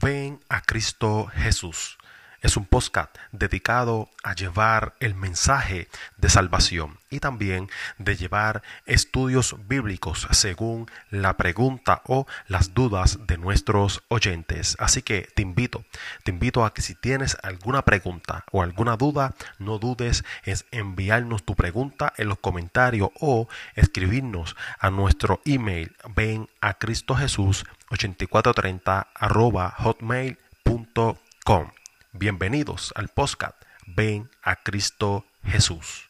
Ven a Cristo Jesús. Es un podcast dedicado a llevar el mensaje de salvación y también de llevar estudios bíblicos según la pregunta o las dudas de nuestros oyentes. Así que te invito, te invito a que si tienes alguna pregunta o alguna duda, no dudes en enviarnos tu pregunta en los comentarios o escribirnos a nuestro email ven a Cristo Jesús 8430 arroba hotmail.com. Bienvenidos al podcast Ven a Cristo Jesús.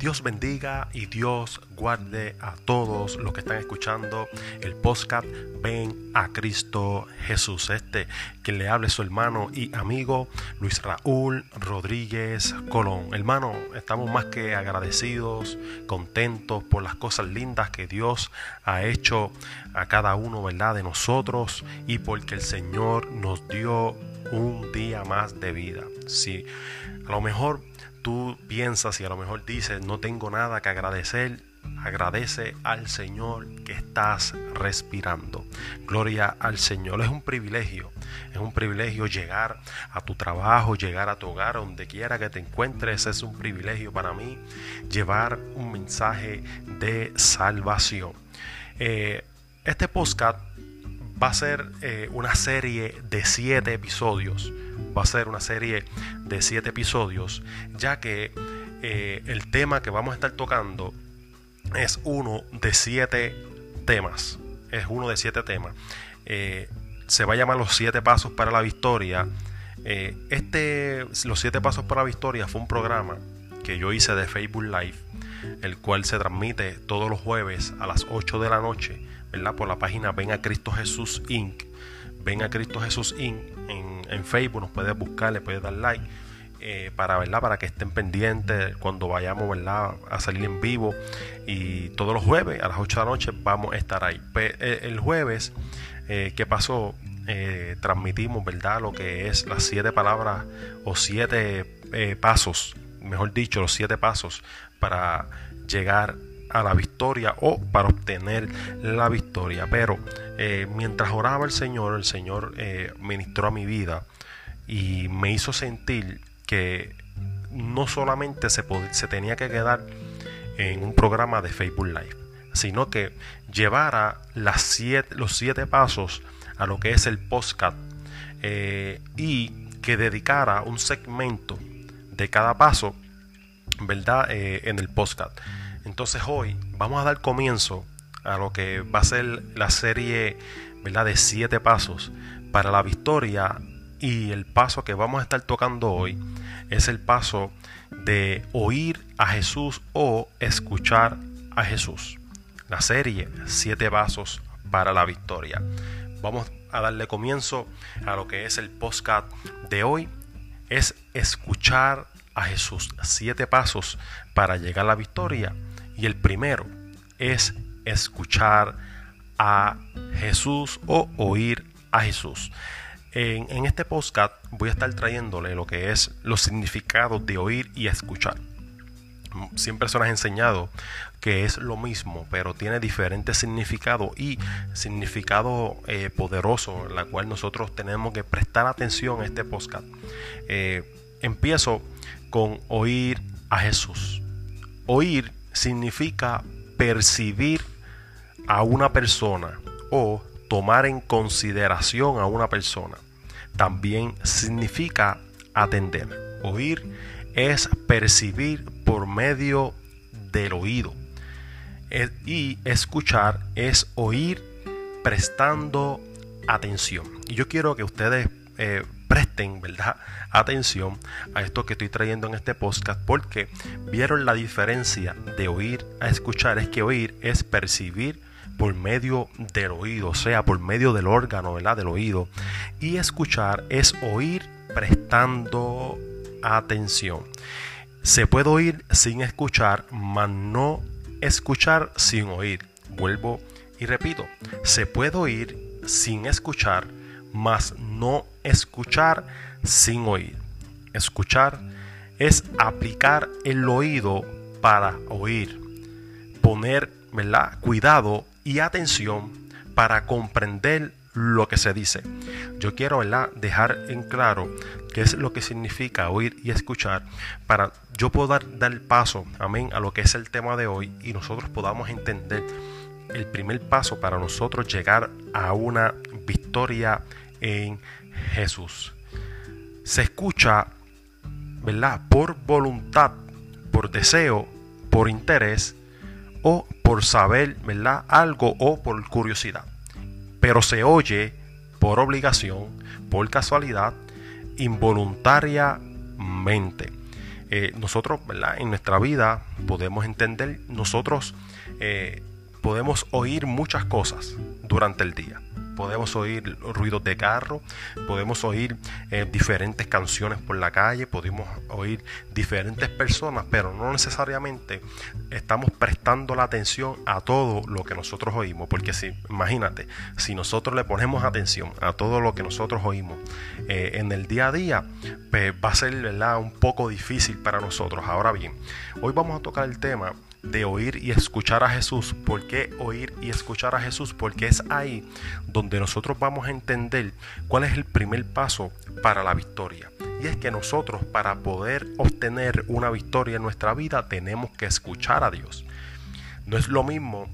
Dios bendiga y Dios guarde a todos los que están escuchando el podcast Ven a Cristo Jesús. Este que le hable su hermano y amigo Luis Raúl Rodríguez Colón. Hermano, estamos más que agradecidos, contentos por las cosas lindas que Dios ha hecho a cada uno, ¿verdad? De nosotros y porque el Señor nos dio un día más de vida. Sí, a lo mejor tú piensas y a lo mejor dices, no tengo nada que agradecer, agradece al Señor que estás respirando. Gloria al Señor. Es un privilegio, es un privilegio llegar a tu trabajo, llegar a tu hogar, donde quiera que te encuentres. Es un privilegio para mí llevar un mensaje de salvación. Eh, este podcast va a ser eh, una serie de siete episodios. Va a ser una serie de siete episodios, ya que eh, el tema que vamos a estar tocando es uno de siete temas. Es uno de siete temas. Eh, se va a llamar Los siete pasos para la victoria. este, Los siete pasos para la victoria fue un programa que yo hice de Facebook Live, el cual se transmite todos los jueves a las 8 de la noche ¿verdad? Por la página Ven a Cristo Jesús Inc. Ven a Cristo Jesús Inc. En, Facebook nos puedes buscar, le puedes dar like. Eh, para, ¿verdad? para que estén pendientes cuando vayamos ¿verdad? a salir en vivo y todos los jueves a las 8 de la noche vamos a estar ahí eh, el jueves eh, que pasó transmitimos verdad lo que es las siete palabras o siete pasos mejor dicho los siete pasos para llegar a la victoria o para obtener la victoria. Pero eh, mientras oraba el Señor, el Señor eh, ministró a mi vida y me hizo sentir que no solamente se, se tenía que quedar en un programa de Facebook Live, sino que llevara las siete, los siete pasos a lo que es el podcast eh, y que dedicara un segmento de cada paso, ¿verdad? en el podcast. Entonces hoy vamos a dar comienzo a lo que va a ser la serie ¿verdad? de siete pasos para la victoria y el paso que vamos a estar tocando hoy es el paso de oír a Jesús o escuchar a Jesús. La serie siete pasos para la victoria. Vamos a darle comienzo a lo que es el podcast de hoy. Es escuchar a Jesús. Siete pasos para llegar a la victoria. Y el primero es escuchar a Jesús o oír a Jesús. En, este podcast voy a estar trayéndole lo que es los significados de oír y escuchar. Siempre se nos ha enseñado que es lo mismo, pero tiene diferentes significados y significado eh, poderoso, la cual nosotros tenemos que prestar atención a este podcast. Eh, empiezo con oír a Jesús. Oír significa percibir a una persona o tomar en consideración a una persona. También significa atender. Oír es percibir por medio del oído. Y escuchar es oír prestando atención. Y yo quiero que ustedes eh, presten, ¿verdad? Atención a esto que estoy trayendo en este podcast porque vieron la diferencia de oír a escuchar. Es que oír es percibir por medio del oído, o sea, por medio del órgano, ¿verdad? Del oído. Y escuchar es oír prestando atención. Se puede oír sin escuchar, mas no escuchar sin oír. Vuelvo y repito, se puede oír sin escuchar, mas no escuchar sin oír. Escuchar es aplicar el oído para oír. poner cuidado y atención para comprender lo que se dice. Yo quiero ¿verdad? dejar en claro qué es lo que significa oír y escuchar para yo poder dar paso, amén, a lo que es el tema de hoy y nosotros podamos entender el primer paso para nosotros llegar a una victoria en Jesús. Se escucha, ¿verdad? Por voluntad, por deseo, por interés o por saber, ¿verdad? Algo o por curiosidad pero se oye por obligación, por casualidad, involuntariamente. Eh, nosotros, ¿verdad? En nuestra vida podemos entender, nosotros eh, podemos oír muchas cosas durante el día podemos oír ruidos de carro, podemos oír eh, diferentes canciones por la calle, podemos oír diferentes personas, pero no necesariamente estamos prestando la atención a todo lo que nosotros oímos, porque si, imagínate, si nosotros le ponemos atención a todo lo que nosotros oímos eh, en el día a día, pues va a ser ¿verdad? un poco difícil para nosotros. Ahora bien, hoy vamos a tocar el tema de oír y escuchar a Jesús. ¿Por qué oír y escuchar a Jesús? Porque es ahí donde nosotros vamos a entender cuál es el primer paso para la victoria. Y es que nosotros para poder obtener una victoria en nuestra vida tenemos que escuchar a Dios. No es lo mismo,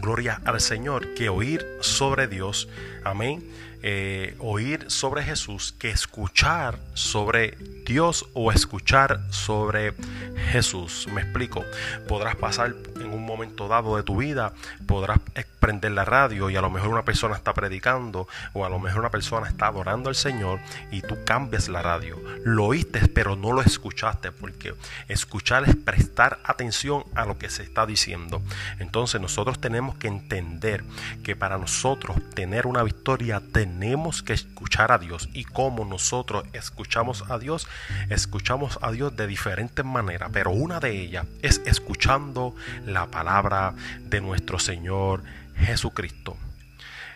gloria al Señor, que oír sobre Dios. Amén eh, oír sobre Jesús que escuchar sobre Dios o escuchar sobre Jesús. Me explico. Podrás pasar en un momento dado de tu vida, podrás prender la radio y a lo mejor una persona está predicando o a lo mejor una persona está adorando al Señor y tú cambias la radio. Lo oíste pero no lo escuchaste porque escuchar es prestar atención a lo que se está diciendo. Entonces nosotros tenemos que entender que para nosotros tener una victoria tenemos que escuchar a Dios y como nosotros escuchamos a Dios, escuchamos a Dios de diferentes maneras, pero una de ellas es escuchando la palabra de nuestro Señor Jesucristo.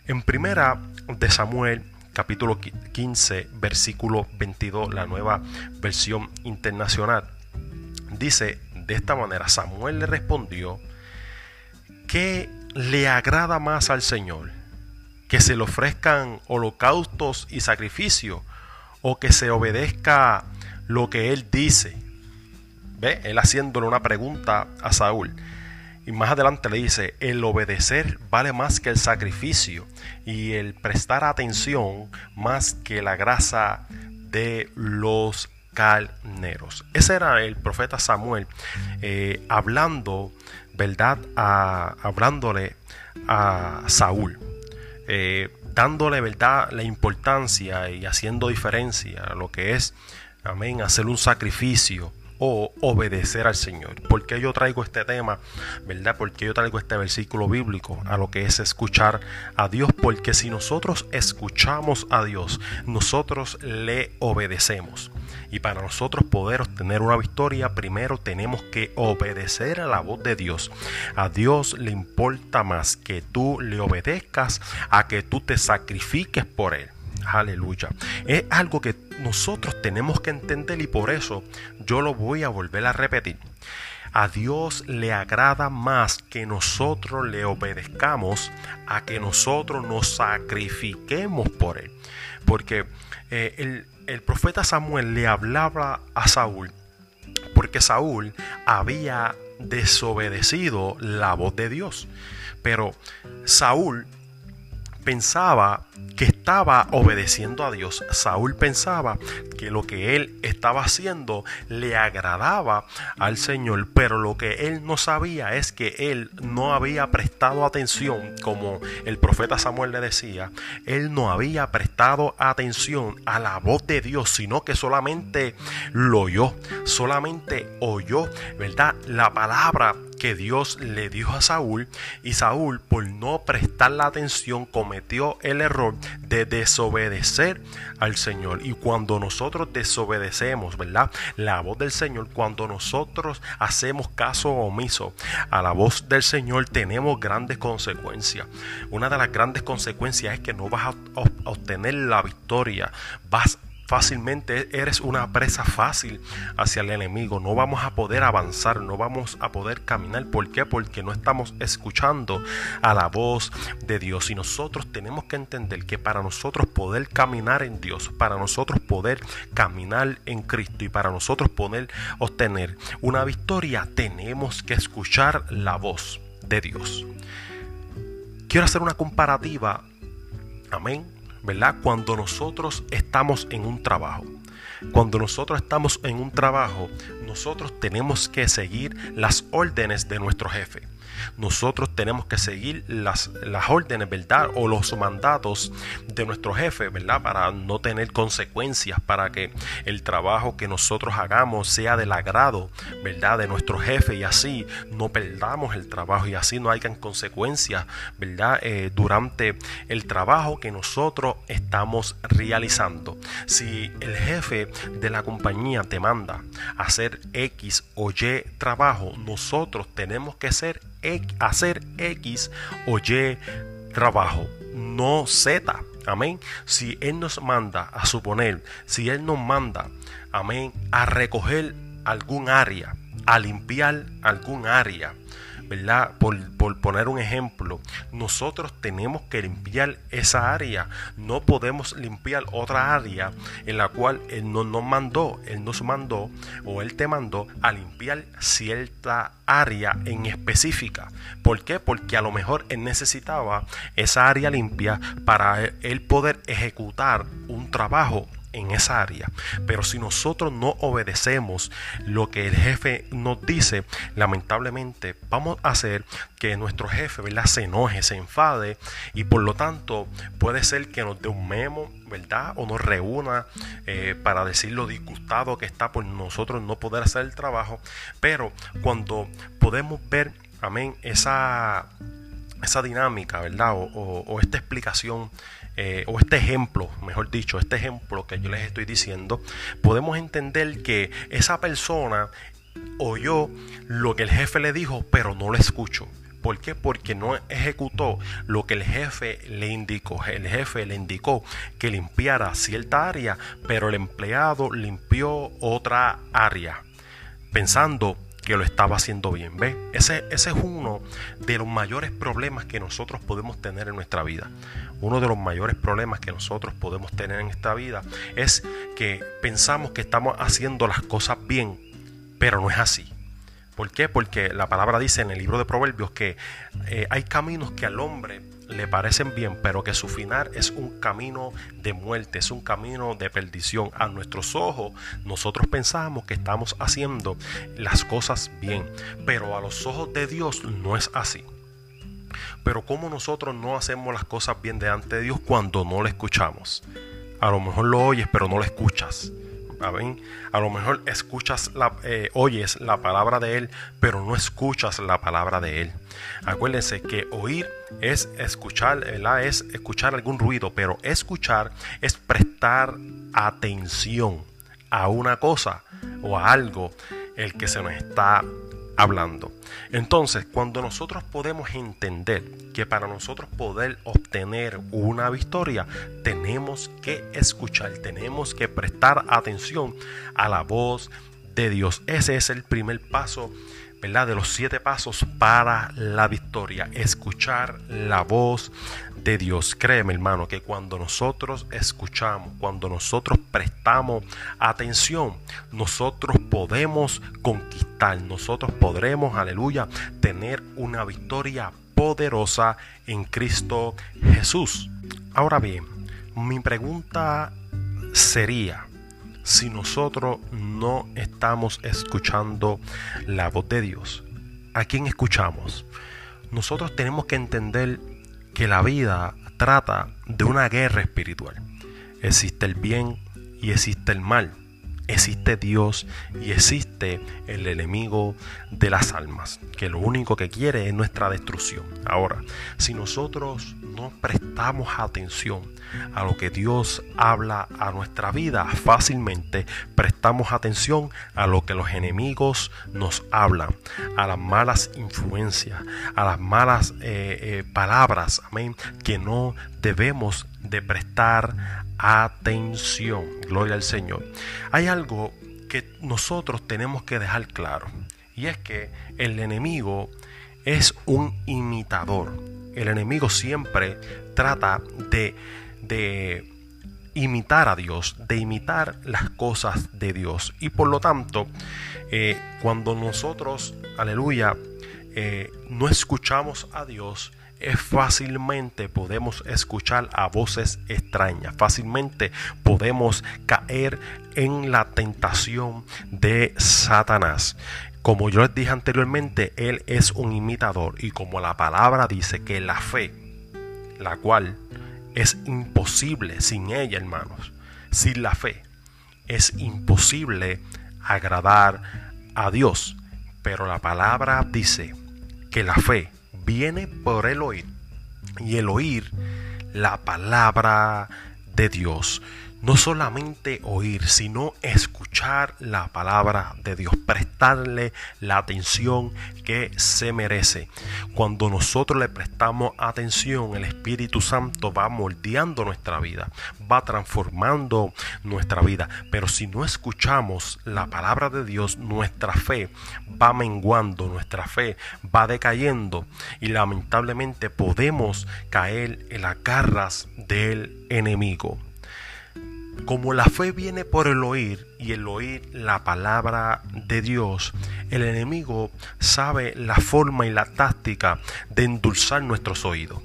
En primera de Samuel capítulo 15 versículo 22, la nueva versión internacional, dice de esta manera, Samuel le respondió, ¿qué le agrada más al Señor? ¿Que se le ofrezcan holocaustos y sacrificios o que se obedezca lo que él dice? ¿Ve? Él haciéndole una pregunta a Saúl. Y más adelante le dice, el obedecer vale más que el sacrificio y el prestar atención más que la grasa de los carneros. Ese era el profeta Samuel eh, hablando, ¿verdad? hablándole a Saúl. Eh, dándole verdad la importancia y haciendo diferencia a lo que es, amén, hacer un sacrificio, o obedecer al Señor. ¿Por qué yo traigo este tema? ¿Verdad? Porque yo traigo este versículo bíblico a lo que es escuchar a Dios. Porque si nosotros escuchamos a Dios, nosotros le obedecemos. Y para nosotros poder obtener una victoria, primero tenemos que obedecer a la voz de Dios. A Dios le importa más que tú le obedezcas a que tú te sacrifiques por Él. Aleluya. Es algo que nosotros tenemos que entender y por eso yo lo voy a volver a repetir. A Dios le agrada más que nosotros le obedezcamos a que nosotros nos sacrifiquemos por Él. Porque eh, el, el profeta Samuel le hablaba a Saúl porque Saúl había desobedecido la voz de Dios. Pero Saúl pensaba que estaba obedeciendo a Dios. Saúl pensaba que lo que él estaba haciendo le agradaba al Señor, pero lo que él no sabía es que él no había prestado atención, como el profeta Samuel le decía, él no había prestado atención a la voz de Dios, sino que solamente lo oyó, solamente oyó, ¿verdad? La palabra que Dios le dijo a Saúl y Saúl por no prestar la atención cometió el error de desobedecer al Señor y cuando nosotros desobedecemos, ¿verdad? La voz del Señor, cuando nosotros hacemos caso omiso a la voz del Señor tenemos grandes consecuencias. Una de las grandes consecuencias es que no vas a obtener la victoria, vas fácilmente eres una presa fácil hacia el enemigo. No vamos a poder avanzar, no vamos a poder caminar. ¿Por qué? Porque no estamos escuchando a la voz de Dios. Y nosotros tenemos que entender que para nosotros poder caminar en Dios, para nosotros poder caminar en Cristo y para nosotros poder obtener una victoria, tenemos que escuchar la voz de Dios. Quiero hacer una comparativa, amén, ¿verdad? Cuando nosotros estamos en un trabajo. Cuando nosotros estamos en un trabajo, nosotros tenemos que seguir las órdenes de nuestro jefe nosotros tenemos que seguir las, las órdenes, ¿verdad? O los mandatos de nuestro jefe, ¿verdad? Para no tener consecuencias, para que el trabajo que nosotros hagamos sea del agrado, ¿verdad? De nuestro jefe y así no perdamos el trabajo y así no hayan consecuencias, ¿verdad? Eh, durante el trabajo que nosotros estamos realizando. Si el jefe de la compañía te manda a hacer X o Y trabajo, nosotros tenemos que ser hacer X o Y trabajo, no Z. Amén. Si Él nos manda a suponer, si Él nos manda, amén, a recoger algún área, a limpiar algún área, ¿verdad? Por, poner un ejemplo, nosotros tenemos que limpiar esa área, no podemos limpiar otra área en la cual Él no nos mandó, Él nos mandó o Él te mandó a limpiar cierta área en específica. ¿Por qué? Porque a lo mejor Él necesitaba esa área limpia para Él poder ejecutar un trabajo en esa área. Pero si nosotros no obedecemos lo que el jefe nos dice, lamentablemente vamos a hacer que nuestro jefe ¿verdad? se enoje, se enfade y por lo tanto puede ser que nos dé un memo, ¿verdad? O nos reúna eh, para decir lo disgustado que está por nosotros no poder hacer el trabajo. Pero cuando podemos ver, amén, esa, esa dinámica, ¿verdad? o esta explicación eh, o este ejemplo, mejor dicho, este ejemplo que yo les estoy diciendo, podemos entender que esa persona oyó lo que el jefe le dijo, pero no lo escuchó. ¿Por qué? Porque no ejecutó lo que el jefe le indicó. El jefe le indicó que limpiara cierta área, pero el empleado limpió otra área, pensando que lo estaba haciendo bien. ¿Ve? Ese, ese es uno de los mayores problemas que nosotros podemos tener en nuestra vida. Uno de los mayores problemas que nosotros podemos tener en esta vida es que pensamos que estamos haciendo las cosas bien, pero no es así. ¿Por qué? Porque la palabra dice en el libro de Proverbios que eh, hay caminos que al hombre le parecen bien, pero que su final es un camino de muerte, es un camino de perdición. A nuestros ojos nosotros pensamos que estamos haciendo las cosas bien, pero a los ojos de Dios no es así. Pero ¿cómo nosotros no hacemos las cosas bien delante de Dios cuando no le escuchamos? A lo mejor lo oyes, pero no lo escuchas. A lo mejor escuchas la, eh, oyes la palabra de Él, pero no escuchas la palabra de Él. Acuérdense que oír es escuchar, Es escuchar algún ruido, pero escuchar es prestar atención a una cosa o a algo el que se nos está hablando. Entonces, cuando nosotros podemos entender que para nosotros poder obtener una victoria, tenemos que escuchar, tenemos que prestar atención a la voz de Dios. Ese es el primer paso ¿verdad? De los siete pasos para la victoria. Escuchar la voz de Dios. Créeme, hermano, que cuando nosotros escuchamos, cuando nosotros prestamos atención, nosotros podemos conquistar, nosotros podremos, aleluya, tener una victoria poderosa en Cristo Jesús. Ahora bien, mi pregunta sería, si nosotros no estamos escuchando la voz de Dios? ¿A quién escuchamos? Nosotros tenemos que entender que la vida trata de una guerra espiritual. Existe el bien y existe el mal existe Dios y existe el enemigo de las almas, que lo único que quiere es nuestra destrucción. Ahora, si nosotros no prestamos atención a lo que Dios habla a nuestra vida, fácilmente prestamos atención a lo que los enemigos nos hablan, a las malas influencias, a las malas eh, eh, palabras, amén, que no debemos de prestar atención. Gloria al Señor. Hay algo que nosotros tenemos que dejar claro. Y es que el enemigo es un imitador. El enemigo siempre trata de, de imitar a Dios, de imitar las cosas de Dios. Y por lo tanto, eh, cuando nosotros, aleluya, eh, no escuchamos a Dios, es fácilmente podemos escuchar a voces extrañas, fácilmente podemos caer en la tentación de Satanás. Como yo les dije anteriormente, Él es un imitador y como la palabra dice que la fe, la cual es imposible sin ella, hermanos, sin la fe, es imposible agradar a Dios. Pero la palabra dice que la fe viene por el oír y el oír la palabra de Dios no solamente oír, sino escuchar la palabra de Dios, prestarle la atención que se merece. Cuando nosotros le prestamos atención, el Espíritu Santo va moldeando nuestra vida, va transformando nuestra vida. Pero si no escuchamos la palabra de Dios, nuestra fe va menguando, nuestra fe va decayendo y lamentablemente podemos caer en las garras del enemigo. Como la fe viene por el oír y el oír la palabra de Dios, el enemigo sabe la forma y la táctica de endulzar nuestros oídos.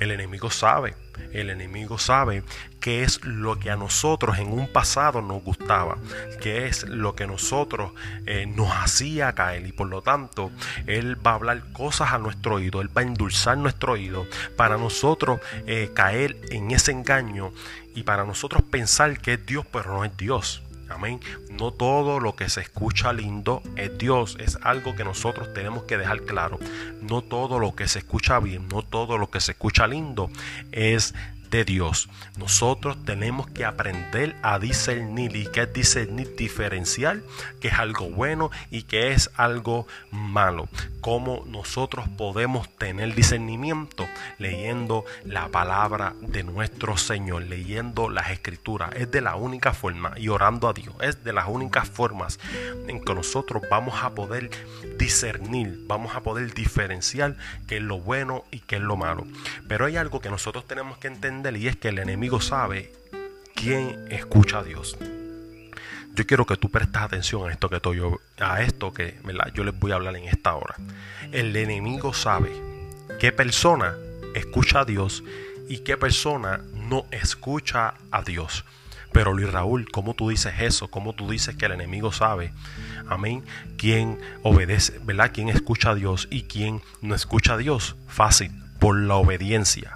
El enemigo sabe, el enemigo sabe qué es lo que a nosotros en un pasado nos gustaba, qué es lo que nosotros eh, nos hacía caer y por lo tanto Él va a hablar cosas a nuestro oído, Él va a endulzar nuestro oído para nosotros eh, caer en ese engaño y para nosotros pensar que es Dios pero no es Dios. Amén. No todo lo que se escucha lindo es Dios. Es algo que nosotros tenemos que dejar claro. No todo lo que se escucha bien, no todo lo que se escucha lindo es de Dios. Nosotros tenemos que aprender a discernir y que es discernir diferencial, que es algo bueno y que es algo malo. Cómo nosotros podemos tener discernimiento leyendo la palabra de nuestro Señor, leyendo las escrituras. Es de la única forma y orando a Dios. Es de las únicas formas en que nosotros vamos a poder discernir, vamos a poder diferenciar qué es lo bueno y qué es lo malo. Pero hay algo que nosotros tenemos que entender y es que el enemigo sabe quién escucha a Dios. Yo quiero que tú prestes atención a esto que yo, a esto que yo les voy a hablar en esta hora. El enemigo sabe qué persona escucha a Dios y qué persona no escucha a Dios. Pero Luis Raúl, ¿cómo tú dices eso? ¿Cómo tú dices que el enemigo sabe? Amén. ¿Quién obedece, verdad? ¿Quién escucha a Dios y quién no escucha a Dios? Fácil, por la obediencia.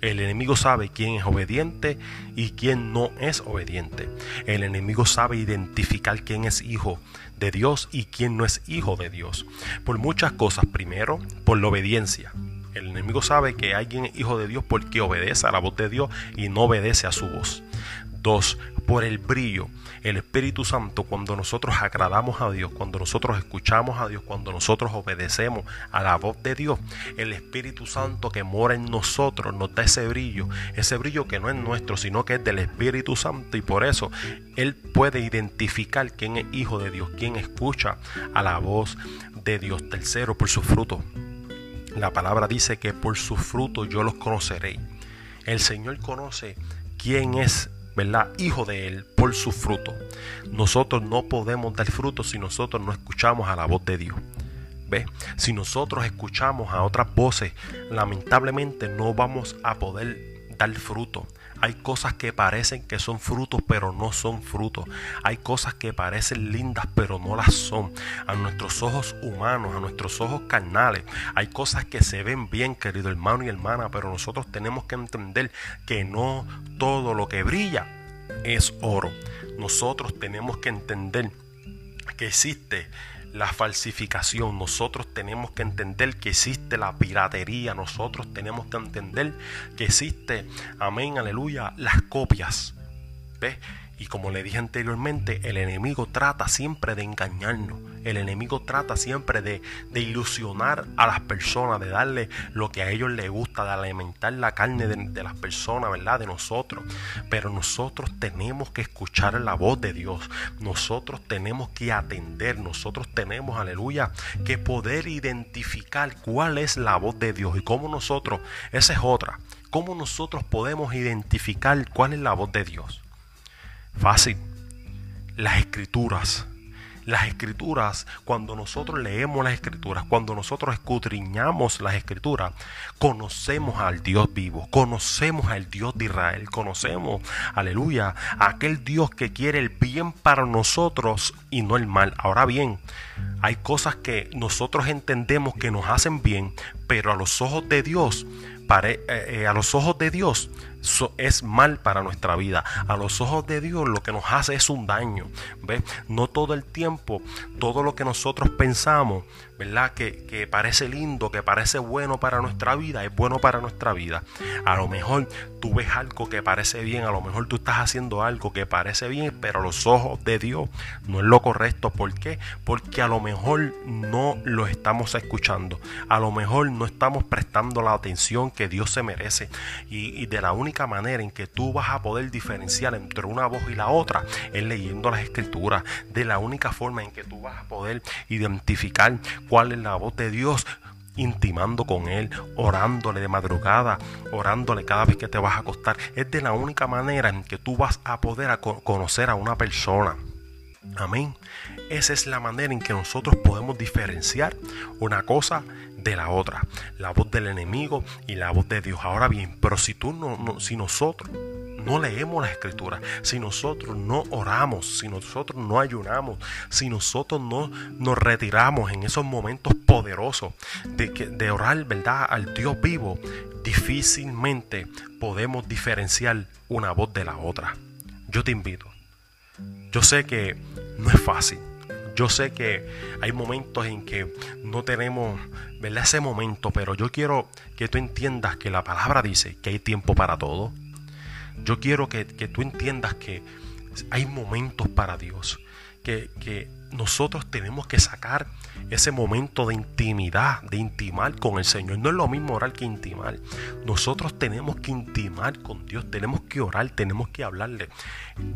El enemigo sabe quién es obediente y quién no es obediente. El enemigo sabe identificar quién es hijo de Dios y quién no es hijo de Dios. Por muchas cosas. Primero, por la obediencia. El enemigo sabe que alguien es hijo de Dios porque obedece a la voz de Dios y no obedece a su voz. Dos, por el brillo. El Espíritu Santo, cuando nosotros agradamos a Dios, cuando nosotros escuchamos a Dios, cuando nosotros obedecemos a la voz de Dios, el Espíritu Santo que mora en nosotros nos da ese brillo, ese brillo que no es nuestro, sino que es del Espíritu Santo y por eso Él puede identificar quién es hijo de Dios, quién escucha a la voz de Dios. Tercero, por su fruto. La palabra dice que por su fruto yo los conoceré. El Señor conoce quién es Hijo de Él por su fruto. Nosotros no podemos dar fruto si nosotros no escuchamos a la voz de Dios. ¿Ve? Si nosotros escuchamos a otras voces, lamentablemente no vamos a poder fruto. Hay cosas que parecen que son frutos, pero no son frutos. Hay cosas que parecen lindas, pero no las son. A nuestros ojos humanos, a nuestros ojos carnales. Hay cosas que se ven bien, querido hermano y hermana, pero nosotros tenemos que entender que no todo lo que brilla es oro. Nosotros tenemos que entender que existe la falsificación, nosotros tenemos que entender que existe la piratería, nosotros tenemos que entender que existe, amén, aleluya, las copias. ¿Ves? Y como le dije anteriormente, el enemigo trata siempre de engañarnos. El enemigo trata siempre de, ilusionar a las personas, de darle lo que a ellos les gusta, de alimentar la carne de, de las personas, ¿verdad? De nosotros. Pero nosotros tenemos que escuchar la voz de Dios. Nosotros tenemos que atender. Nosotros tenemos, aleluya, que poder identificar cuál es la voz de Dios y cómo nosotros, esa es otra, cómo nosotros podemos identificar cuál es la voz de Dios. Fácil. Las escrituras. Las escrituras, cuando nosotros leemos las escrituras, cuando nosotros escudriñamos las escrituras, conocemos al Dios vivo, conocemos al Dios de Israel, conocemos, aleluya, aquel Dios que quiere el bien para nosotros y no el mal. Ahora bien, hay cosas que nosotros entendemos que nos hacen bien, pero a los ojos de Dios, eh, eh, a los ojos de Dios es mal para nuestra vida. A los ojos de Dios lo que nos hace es un daño. ¿ves? No todo el tiempo, todo lo que nosotros pensamos, ¿verdad? Que, que parece lindo, que parece bueno para nuestra vida, es bueno para nuestra vida. A lo mejor tú ves algo que parece bien, a lo mejor tú estás haciendo algo que parece bien, pero a los ojos de Dios no es lo correcto. ¿Por qué? Porque a lo mejor no lo estamos escuchando. A lo mejor no estamos prestando la atención que Dios se merece. Y, y de la única manera en que tú vas a poder diferenciar entre una voz y la otra es leyendo las escrituras. De la única forma en que tú vas a poder identificar cuál es la voz de Dios intimando con Él, orándole de madrugada, orándole cada vez que te vas a acostar. Es de la única manera en que tú vas a poder conocer a una persona. Amén. Esa es la manera en que nosotros podemos diferenciar una cosa de la otra, la voz del enemigo y la voz de Dios. Ahora bien, pero si tú no, si nosotros no leemos la escritura, si nosotros no oramos, si nosotros no ayunamos, si nosotros no nos retiramos en esos momentos poderosos de, de orar, ¿verdad?, al Dios vivo, difícilmente podemos diferenciar una voz de la otra. Yo te invito. Yo sé que no es fácil. Yo sé que hay momentos en que no tenemos ¿verdad? ese momento, pero yo quiero que tú entiendas que la palabra dice que hay tiempo para todo. Yo quiero que, tú entiendas que hay momentos para Dios, que, que nosotros tenemos que sacar ese momento de intimidad, de intimar con el Señor. No es lo mismo orar que intimar. Nosotros tenemos que intimar con Dios, tenemos que orar, tenemos que hablarle.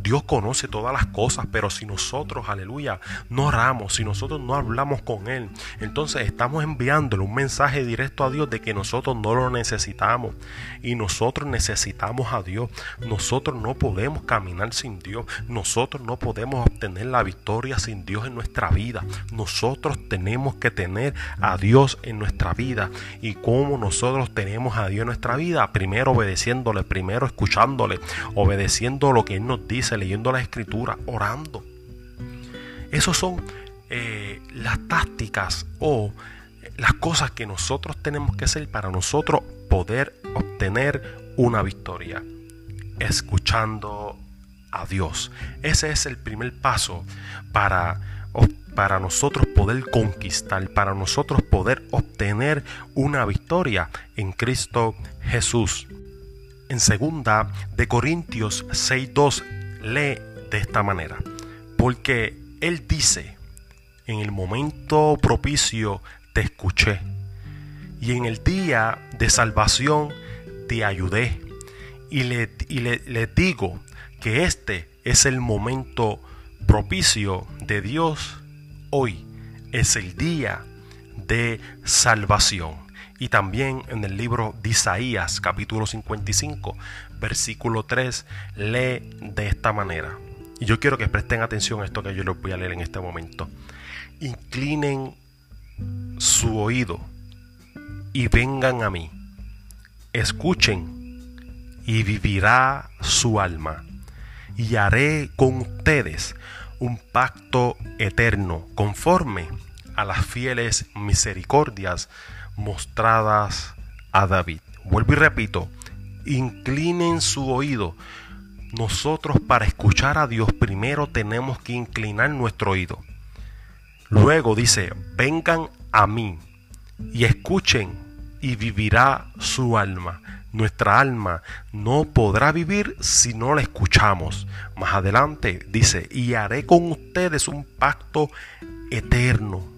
Dios conoce todas las cosas, pero si nosotros, aleluya, no oramos, si nosotros no hablamos con Él, entonces estamos enviándole un mensaje directo a Dios de que nosotros no lo necesitamos. Y nosotros necesitamos a Dios. Nosotros no podemos caminar sin Dios. Nosotros no podemos obtener la victoria sin Dios en nuestra vida. Nosotros tenemos que tener a Dios en nuestra vida. Y como nosotros tenemos a Dios en nuestra vida, primero obedeciéndole, primero escuchándole, obedeciendo lo que Él nos dice, leyendo la escritura, orando. Esas son eh, las tácticas o las cosas que nosotros tenemos que hacer para nosotros poder obtener una victoria. Escuchando a Dios. Ese es el primer paso para para nosotros poder conquistar, para nosotros poder obtener una victoria en Cristo Jesús. En segunda de Corintios 6:2 lee de esta manera, porque él dice, en el momento propicio te escuché y en el día de salvación te ayudé y le, y le, le digo que este es el momento propicio de Dios hoy es el día de salvación. Y también en el libro de Isaías capítulo 55 versículo 3 lee de esta manera. Y yo quiero que presten atención a esto que yo les voy a leer en este momento. Inclinen su oído y vengan a mí. Escuchen y vivirá su alma y haré con ustedes un pacto eterno conforme a las fieles misericordias mostradas a David. Vuelvo y repito, inclinen su oído. Nosotros para escuchar a Dios primero tenemos que inclinar nuestro oído. Luego dice, vengan a mí y escuchen y vivirá su alma. Nuestra alma no podrá vivir si no la escuchamos. Más adelante dice, y haré con ustedes un pacto eterno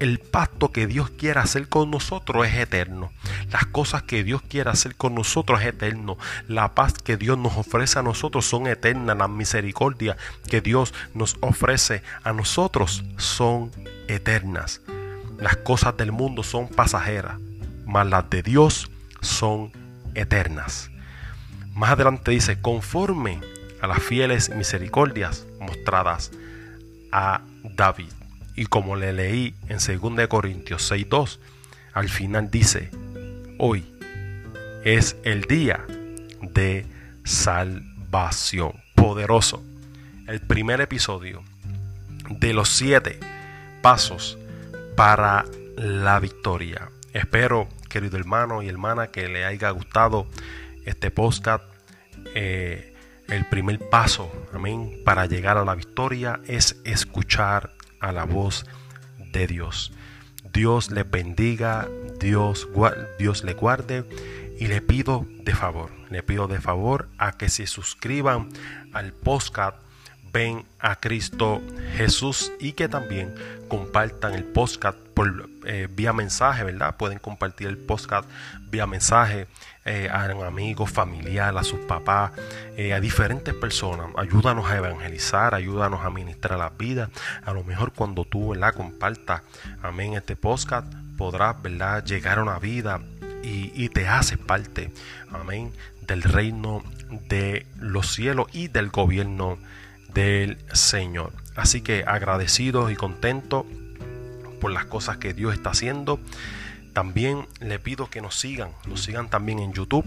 el pacto que Dios quiere hacer con nosotros es eterno. Las cosas que Dios quiere hacer con nosotros es eterno. La paz que Dios nos ofrece a nosotros son eternas. La misericordia que Dios nos ofrece a nosotros son eternas. Las cosas del mundo son pasajeras, mas las de Dios son eternas. Más adelante dice, conforme a las fieles misericordias mostradas a David. Y como le leí en 2 Corintios 6.2, al final dice, hoy es el día de salvación. Poderoso. El primer episodio de los siete pasos para la victoria. Espero, querido hermano y hermana, que le haya gustado este podcast. Eh, el primer paso, amén, para llegar a la victoria es escuchar a la voz de Dios. Dios le bendiga, Dios, Dios le guarde y le pido de favor, le pido de favor a que se suscriban al podcast Ven a Cristo Jesús y que también compartan el podcast eh, vía mensaje, ¿verdad? Pueden compartir el podcast vía mensaje eh, a un amigo, familiar, a sus papás, eh, a diferentes personas. Ayúdanos a evangelizar, ayúdanos a ministrar la vida. A lo mejor cuando tú, ¿verdad? Compartas, amén, este podcast, podrás, ¿verdad? Llegar a una vida y, y te haces parte, amén, del reino de los cielos y del gobierno del Señor. Así que agradecidos y contentos por las cosas que Dios está haciendo. También le pido que nos sigan, nos sigan también en YouTube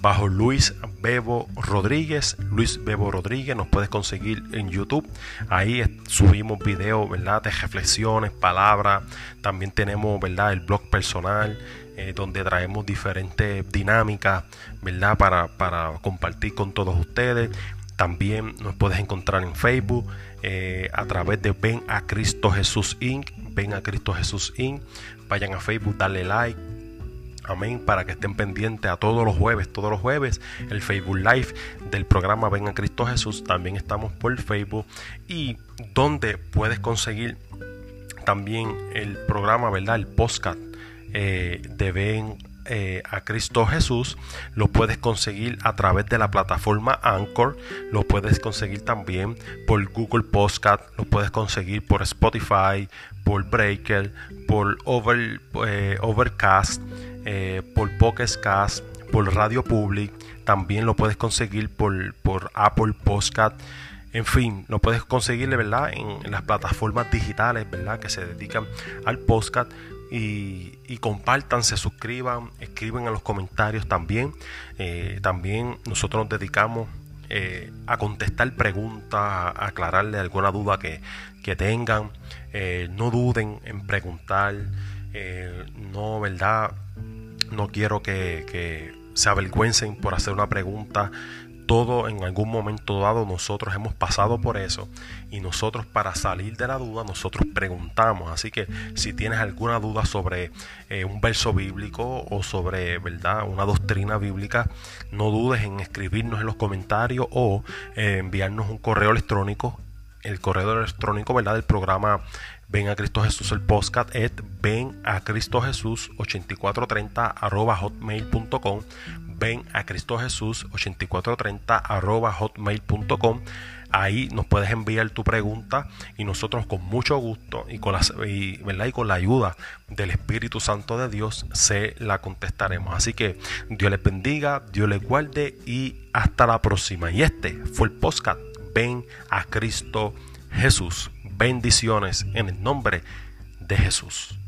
bajo Luis Bebo Rodríguez. Luis Bebo Rodríguez nos puedes conseguir en YouTube. Ahí subimos videos, ¿verdad? De reflexiones, palabras. También tenemos, ¿verdad? El blog personal. Eh, donde traemos diferentes dinámicas, ¿verdad? Para, para compartir con todos ustedes. También nos puedes encontrar en Facebook eh, a través de Ven a Cristo Jesús Inc. Ven a Cristo Jesús Inc. Vayan a Facebook, dale like. Amén, para que estén pendientes a todos los jueves, todos los jueves, el Facebook Live del programa Ven a Cristo Jesús. También estamos por Facebook y donde puedes conseguir también el programa, ¿verdad? El podcast eh, de Ven eh, a Cristo Jesús lo puedes conseguir a través de la plataforma Anchor, lo puedes conseguir también por Google Podcast, lo puedes conseguir por Spotify, por Breaker, por Over, eh, Overcast, eh, por Pocket por Radio Public, también lo puedes conseguir por, Apple Podcast. En fin, lo puedes conseguir ¿verdad? En, las plataformas digitales ¿verdad? que se dedican al podcast y, y, compartan, se suscriban, escriben en los comentarios también. Eh, también nosotros nos dedicamos eh, a contestar preguntas, a aclararle alguna duda que, tengan. Eh, no duden en preguntar. no, ¿verdad? No quiero que, que se avergüencen por hacer una pregunta todo en algún momento dado nosotros hemos pasado por eso y nosotros para salir de la duda nosotros preguntamos. Así que si tienes alguna duda sobre eh, un verso bíblico o sobre verdad una doctrina bíblica no dudes en escribirnos en los comentarios o eh, enviarnos un correo electrónico el correo electrónico verdad del programa Ven a Cristo Jesús el podcast es ven a Cristo Jesús 8430 arroba hotmail.com ven a Cristo Jesús 8430 arroba hotmail.com ahí nos puedes enviar tu pregunta y nosotros con mucho gusto y con, la, ¿verdad? y con la ayuda del Espíritu Santo de Dios se la contestaremos. Así que Dios les bendiga, Dios les guarde y hasta la próxima. Y este fue el podcast. Ven a Cristo Jesús. Bendiciones en el nombre de Jesús.